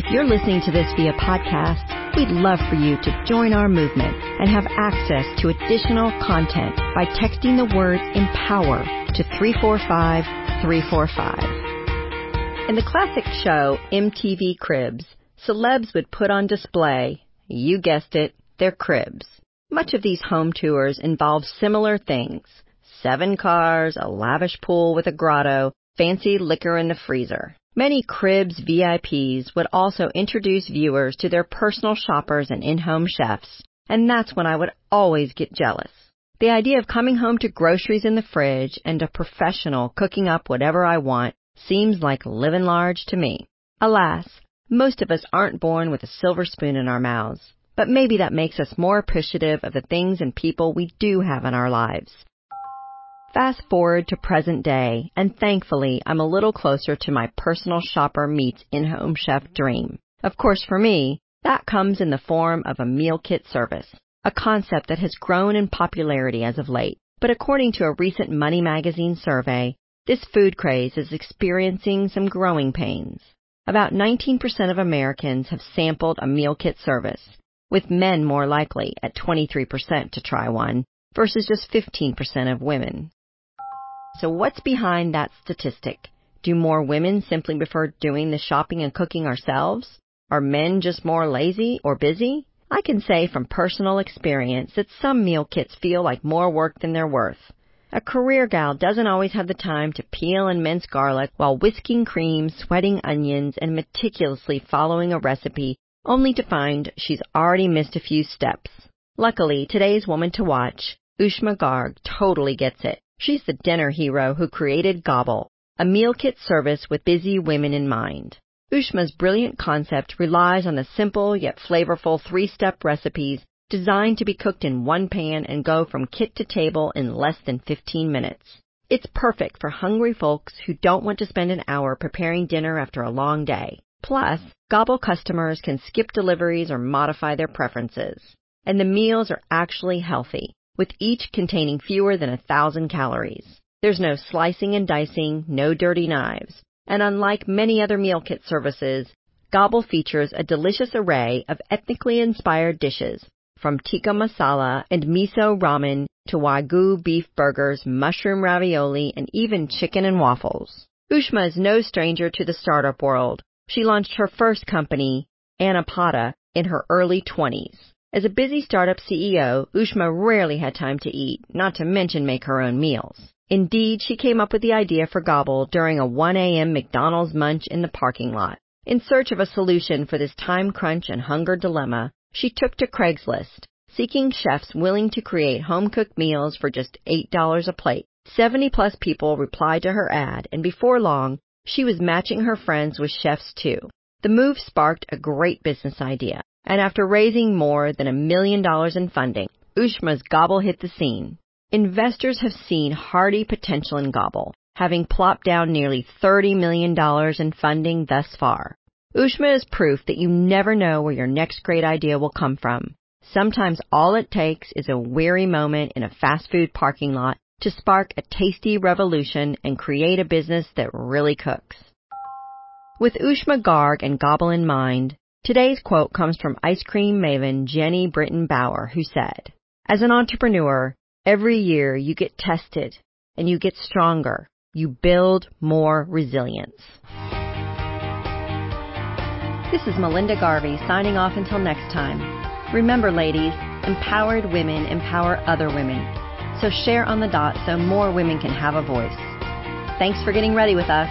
If you're listening to this via podcast, we'd love for you to join our movement and have access to additional content by texting the word empower to 345 345. In the classic show MTV Cribs, celebs would put on display, you guessed it, their cribs. Much of these home tours involve similar things. Seven cars, a lavish pool with a grotto, fancy liquor in the freezer. Many Cribs VIPs would also introduce viewers to their personal shoppers and in-home chefs, and that's when I would always get jealous. The idea of coming home to groceries in the fridge and a professional cooking up whatever I want seems like living large to me. Alas, most of us aren't born with a silver spoon in our mouths, but maybe that makes us more appreciative of the things and people we do have in our lives. Fast forward to present day, and thankfully I'm a little closer to my personal shopper meets in-home chef dream. Of course, for me, that comes in the form of a meal kit service, a concept that has grown in popularity as of late. But according to a recent Money Magazine survey, this food craze is experiencing some growing pains. About 19% of Americans have sampled a meal kit service, with men more likely at 23% to try one versus just 15% of women. So what's behind that statistic? Do more women simply prefer doing the shopping and cooking ourselves? Are men just more lazy or busy? I can say from personal experience that some meal kits feel like more work than they're worth. A career gal doesn't always have the time to peel and mince garlic while whisking cream, sweating onions, and meticulously following a recipe only to find she's already missed a few steps. Luckily, today's woman to watch, Ooshma Garg, totally gets it. She's the dinner hero who created Gobble, a meal kit service with busy women in mind. Ooshma's brilliant concept relies on the simple yet flavorful three-step recipes designed to be cooked in one pan and go from kit to table in less than 15 minutes. It's perfect for hungry folks who don't want to spend an hour preparing dinner after a long day. Plus, Gobble customers can skip deliveries or modify their preferences. And the meals are actually healthy, with each containing fewer than a thousand calories. There's no slicing and dicing, no dirty knives. And unlike many other meal kit services, Gobble features a delicious array of ethnically inspired dishes from tikka masala and miso ramen to wagyu beef burgers, mushroom ravioli, and even chicken and waffles. Ooshma is no stranger to the startup world. She launched her first company, Anapata, in her early 20s. As a busy startup CEO, Ooshma rarely had time to eat, not to mention make her own meals. Indeed, she came up with the idea for Gobble during a 1 a.m. McDonald's munch in the parking lot. In search of a solution for this time crunch and hunger dilemma, she took to Craigslist, seeking chefs willing to create home-cooked meals for just $8 a plate. 70 plus people replied to her ad, and before long, she was matching her friends with chefs too. The move sparked a great business idea, and after raising more than a million dollars in funding, Ooshma's Gobble hit the scene. Investors have seen hearty potential in Gobble, having plopped down nearly $30 million in funding thus far. Ooshma is proof that you never know where your next great idea will come from. Sometimes all it takes is a weary moment in a fast food parking lot to spark a tasty revolution and create a business that really cooks. With Ooshma Garg and Gobble in mind, today's quote comes from ice cream maven Jeni Britton Bauer, who said, As an entrepreneur, every year you get tested and you get stronger. You build more resilience. This is Melinda Garvey signing off until next time. Remember, ladies, empowered women empower other women. So share on the dot so more women can have a voice. Thanks for getting ready with us.